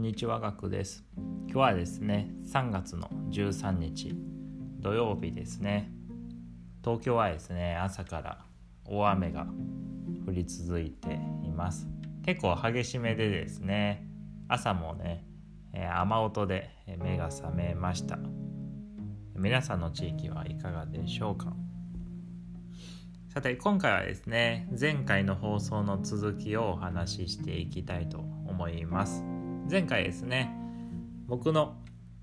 んにちは学です。今日はですね3月の13日土曜日ですね。東京はですね朝から大雨が降り続いています。結構激しめでですね朝もね雨音で目が覚めました。皆さんの地域はいかがでしょうか？さて今回はですね前回の放送の続きをお話ししていきたいと思います。前回ですね僕の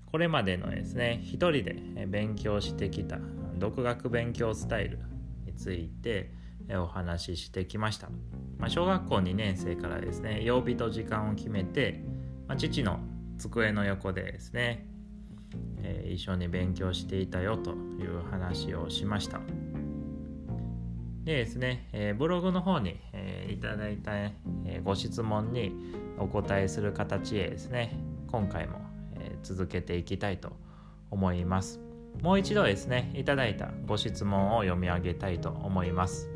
これまでのですね一人で勉強してきた独学勉強スタイルについてお話ししてきました、まあ、小学校2年生からですね曜日と時間を決めて、まあ、父の机の横でですね、えー、一緒に勉強していたよという話をしました。でですね、えー、ブログの方に、えー、いただいた、え、ご質問にお答えする形でですね、今回も、え、続けていきたいと思います。もう一度ですね、いただいたご質問を読み上げたいと思います。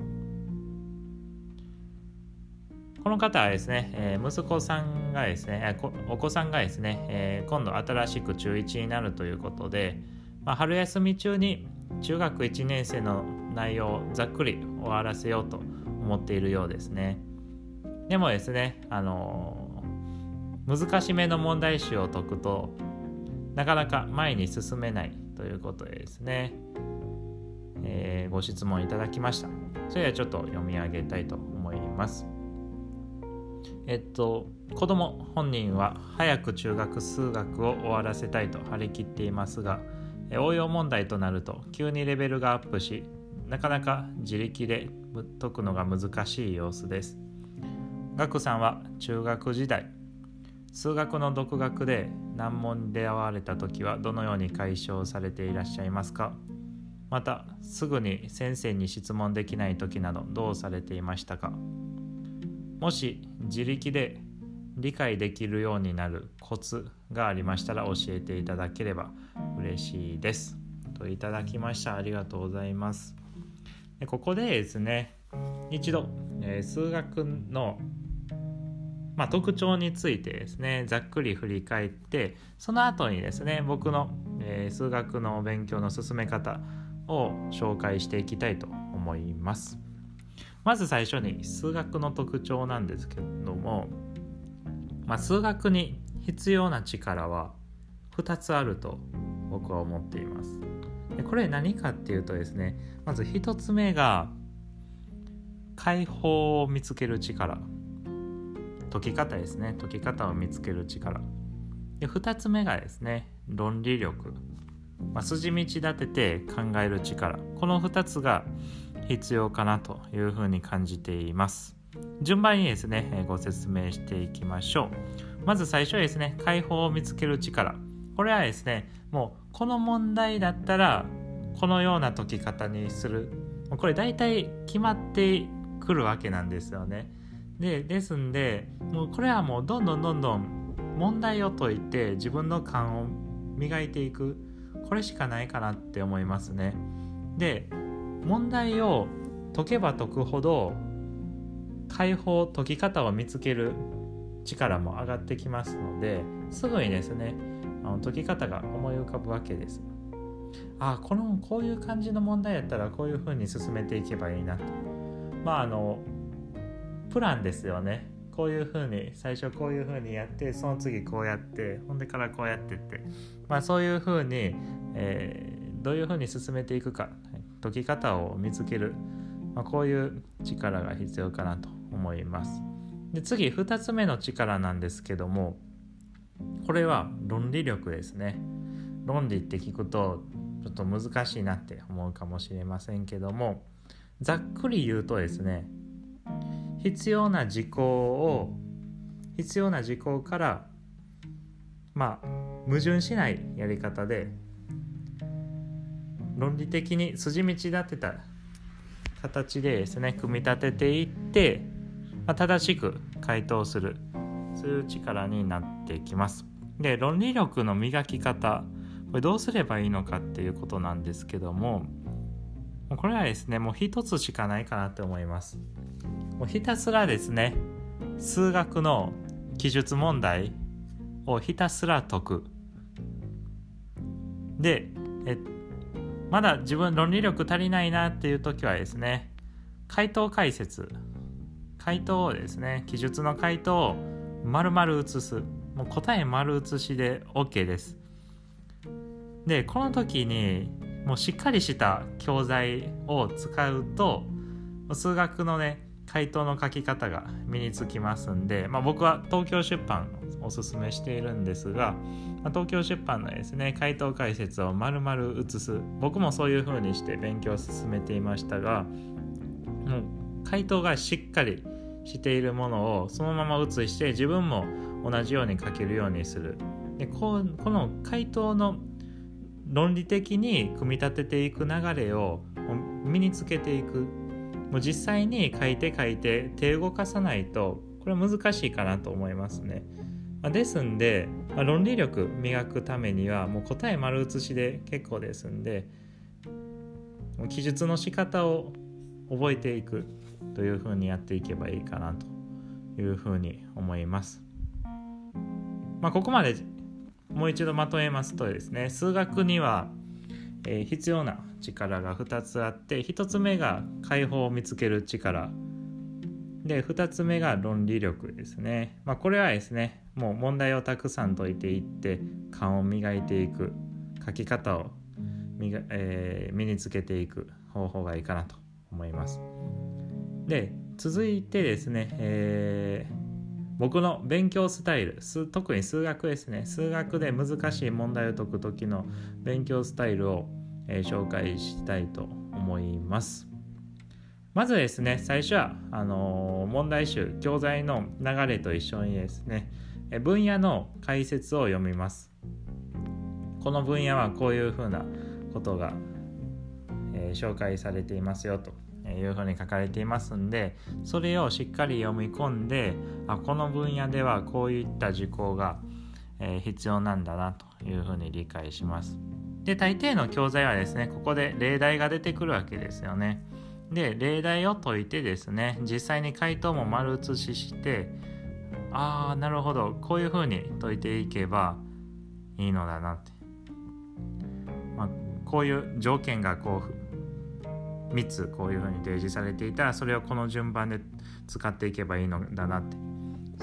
この方はですね、え、息子さんがですね、お子さんがですね、え、今度新しく中1になるということで、まあ、春休み中に中学1年生の内容をざっくり終わらせようと思っているようですね。でもですね、あの難しめの問題集を解くとなかなか前に進めないということですね、えー、ご質問いただきました。それではちょっと読み上げたいと思います。えっと子供本人は早く中学数学を終わらせたいと張り切っていますが応用問題となると急にレベルがアップしなかなか自力で解くのが難しい様子です岳さんは中学時代数学の独学で難問に出会われた時はどのように解消されていらっしゃいますか？またすぐに先生に質問できない時などどうされていましたか？もし自力で理解できるようになるコツがありましたら教えていただければ嬉しいです。といただきました。ありがとうございます。でここでですね、一度、えー、数学の、まあ、特徴についてですね、ざっくり振り返って、その後にですね、僕の、えー、数学の勉強の進め方を紹介していきたいと思います。まず最初に数学の特徴なんですけれども、まあ、数学に必要な力は2つあると僕は思っています。これ何かっていうとですねまず1つ目が解放を見つける力解き方ですね。解き方を見つける力。で2つ目がですね論理力、まあ、筋道立てて考える力。この2つが必要かなというふうに感じています。順番にですねご説明していきましょう。まず最初はですね解放を見つける力。これはですねもうこの問題だったらこのような解き方にする。これ大体決まってくるわけなんですよね。でですんでもうこれはもうどんどんどんどん問題を解いて自分の勘を磨いていくこれしかないかなって思いますね。で問題を解けば解くほど解放解き方を見つける力も上がってきますのですぐにですねあの解き方が思い浮かぶわけです。あこのこういう感じの問題やったらこういうふうに進めていけばいいなと。まああのプランですよね。こういうふうに最初こういうふうにやってその次こうやってほんでからこうやってってまあそういうふうに、えー、どういうふうに進めていくか解き方を見つける、まあ、こういう力が必要かなと思います。で次2つ目の力なんですけどもこれは論理力ですね論理って聞くとちょっと難しいなって思うかもしれませんけどもざっくり言うとですね必要な事項を必要な事項からまあ矛盾しないやり方で論理的に筋道立てた形でですね組み立てていって、まあ、正しく回答するそういう力になってきます。で論理力の磨き方これどうすればいいのかっていうことなんですけどもこれはですねもう一つしかないかなって思いますもうひたすらですね数学の記述問題をひたすら解く。でえまだ自分論理力足りないなっていう時はですね回答解説。回答をですね記述の回答を丸々写す。もう答え丸写しで OK です。でこの時にもうしっかりした教材を使うと数学のね回答の書き方が身につきますんで、まあ、僕は東京出版おすすめしているんですが、まあ、東京出版のですね回答解説を丸々写す。僕もそういう風にして勉強を進めていましたがもう回答がしっかりしているものをそのまま写して自分も同じように書けるようにする。でここの回答の論理的に組み立てていく流れを身につけていく。もう実際に書いて書いて手動かさないとこれは難しいかなと思いますね。ま、ですんで、まあ、論理力磨くためにはもう答え丸写しで結構ですんで記述の仕方を覚えていくというふうにやっていけばいいかなというふうに思います。まあ、ここまでもう一度まとめますとですね数学には、えー、必要な力が2つあって1つ目が解放を見つける力。で2つ目が論理力ですね、まあ、これはですねもう問題をたくさん解いていって勘を磨いていく書き方を身が、えー、身につけていく方法がいいかなと思います。で続いてですね、えー、僕の勉強スタイル特に数学ですね数学で難しい問題を解く時の勉強スタイルをえー、紹介したいと思います。まずですね、最初はあのー、問題集、教材の流れと一緒にですね、え分野の解説を読みます。この分野はこういうふうなことが、えー、紹介されていますよというふうに書かれていますんで、それをしっかり読み込んで、あこの分野ではこういった事項が、え必要なんだなというふうに理解します。で大抵の教材はですねここで例題が出てくるわけですよね。で例題を解いてですね実際に回答も丸写ししてああなるほどこういうふうに解いていけばいいのだなって、まあ、こういう条件がこう3つこういうふうに提示されていたらそれをこの順番で使っていけばいいのだなって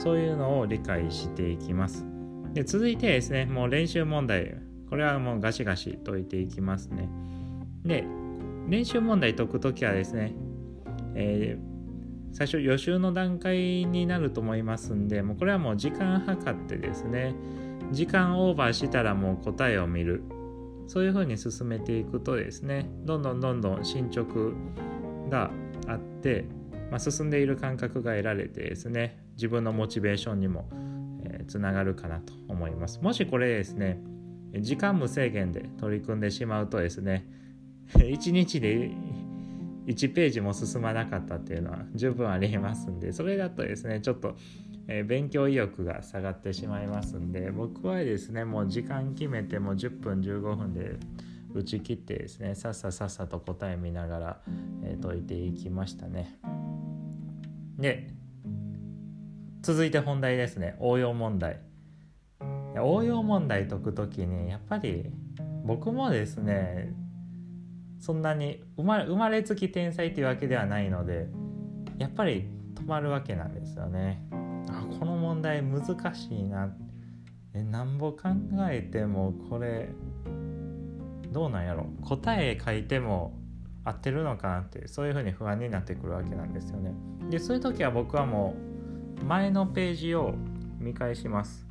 そういうのを理解していきます。で続いてですねもう練習問題これはもうガシガシ解いていきますね。で、練習問題解くときはですね、えー、最初予習の段階になると思いますんで、もうこれはもう時間計ってですね、時間オーバーしたらもう答えを見る。そういうふうに進めていくとですね、どんどんどんどん進捗があって、まあ、進んでいる感覚が得られてですね、自分のモチベーションにも、えー、つながるかなと思います。もしこれですね、時間無制限で取り組んでしまうとですね 1日で1ページも進まなかったっていうのは十分ありえますんでそれだとですねちょっと、え勉強意欲が下がってしまいますんで僕はですねもう時間決めても10分15分で打ち切ってですねさっささっさと答え見ながら、え解いていきましたね。で続いて本題ですね。応用問題。応用問題解く時にやっぱり僕もですねそんなに生ま生まれつき天才っていうわけではないのでやっぱり止まるわけなんですよね。この問題難しいなえなんぼ考えてもこれどうなんやろ答え書いても合ってるのかなってそういうふうに不安になってくるわけなんですよね。でそういう時は僕はもう前のページを見返します。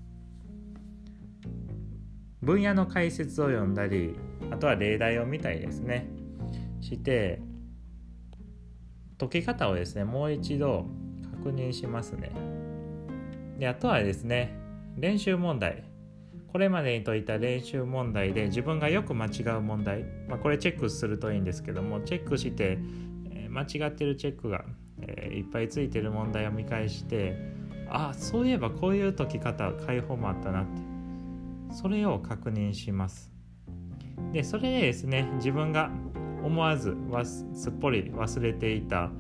分野の解説を読んだりあとは例題を見たりですねして解き方をですねもう一度確認しますねであとはですね練習問題。これまでに解いた練習問題で自分がよく間違う問題、まあ、これチェックするといいんですけどもチェックして、え間違ってるチェックが、え、いっぱいついてる問題を見返してあそういえばこういう解き方解放もあったなって。それを確認します。でそれでですね自分が思わずすっぽり忘れていた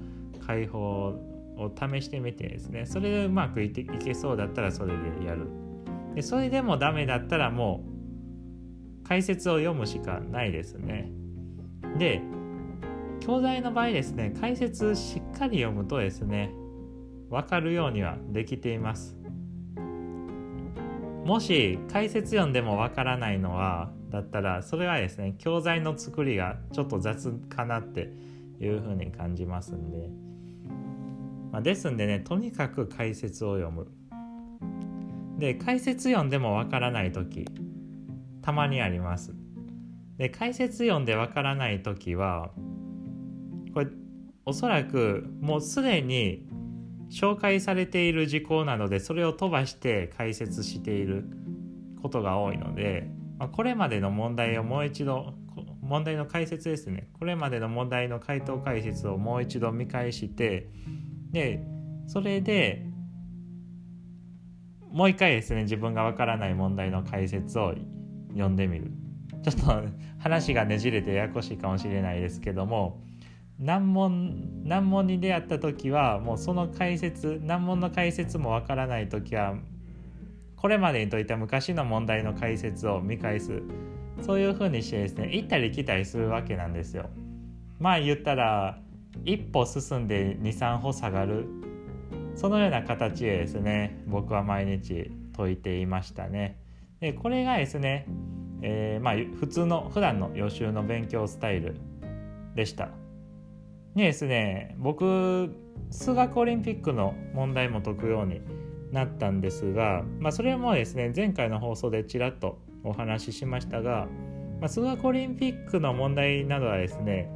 解放を試してみてですねそれでうまくいていけそうだったらそれでやる。でそれでもダメだったらもう解説を読むしかないですね。で教材の場合ですね解説しっかり読むとですね分かるようにはできています。もし解説読んでもわからないのはだったらそれはですね教材の作りがちょっと雑かなっていうふうに感じますんで、まあ、ですんでねとにかく解説を読む。で解説読んでもわからない時たまにあります。で解説読んでわからない時はこれおそらくもうすでに紹介されている事項なのでそれを飛ばして解説していることが多いので、まあ、これまでの問題をもう一度問題の解説ですね。これまでの問題の回答解説をもう一度見返してでそれでもう一回ですね自分がわからない問題の解説を読んでみるちょっと 話がねじれてややこしいかもしれないですけども難問難問に出会った時はもうその解説難問の解説もわからない時はこれまでに解いた昔の問題の解説を見返すそういうふうにしてですね行ったり来たりするわけなんですよ。まあ言ったら一歩進んで23歩下がるそのような形でですね僕は毎日解いていましたね。でこれがですね、えー、まあ普通の普段の予習の勉強スタイルでした。にですね僕数学オリンピックの問題も解くようになったんですが、まあ、それもですね前回の放送でちらっとお話ししましたが、まあ、数学オリンピックの問題などはですね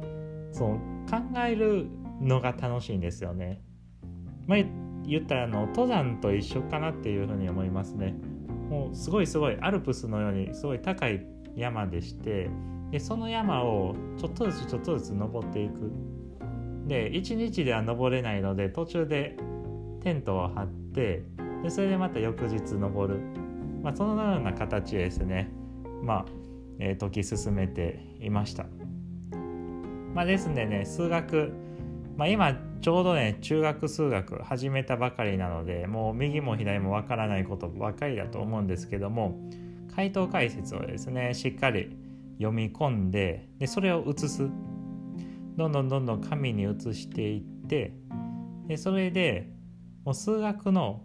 その考えるのが楽しいんですよね。まあ、言ったらあの登山と一緒かなっていうふうに思いますね。もうすごいすごいアルプスのようにすごい高い山でしてでその山をちょっとずつちょっとずつ登っていくで1日では登れないので途中でテントを張ってでそれでまた翌日登る、まあ、そのような形ですねまあ、えー、解き進めていました、まあ、ですんでね数学、まあ、今ちょうどね中学数学始めたばかりなのでもう右も左もわからないことばかりだと思うんですけども回答解説をですねしっかり読み込んででそれを写す。どんどんどんどん紙に移していってでそれでもう数学の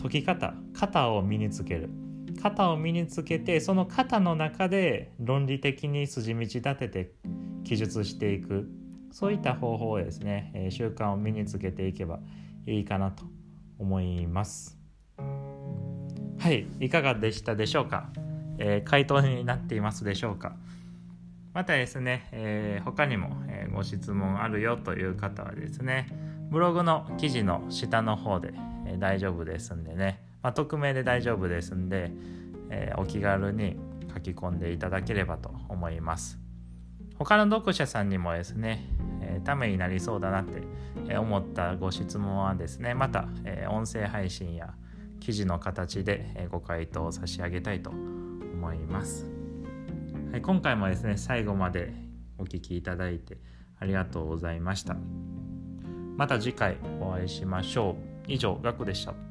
解き方型を身につける。型を身につけてその型の中で論理的に筋道立てて記述していくそういった方法をですね、え習慣を身につけていけばいいかなと思います。はいいかがでしたでしょうか、えー、回答になっていますでしょうか？またですね、えー、他にも、えご質問あるよという方はですねブログの記事の下の方で、え大丈夫ですんでね、まあ、匿名で大丈夫ですんで、えお気軽に書き込んでいただければと思います。他の読者さんにもですね、えためになりそうだなって思ったご質問はですねまた、え音声配信や記事の形でご回答を差し上げたいと思います。はい、今回もですね最後までお聴きいただいてありがとうございました。また次回お会いしましょう。以上ガクでした。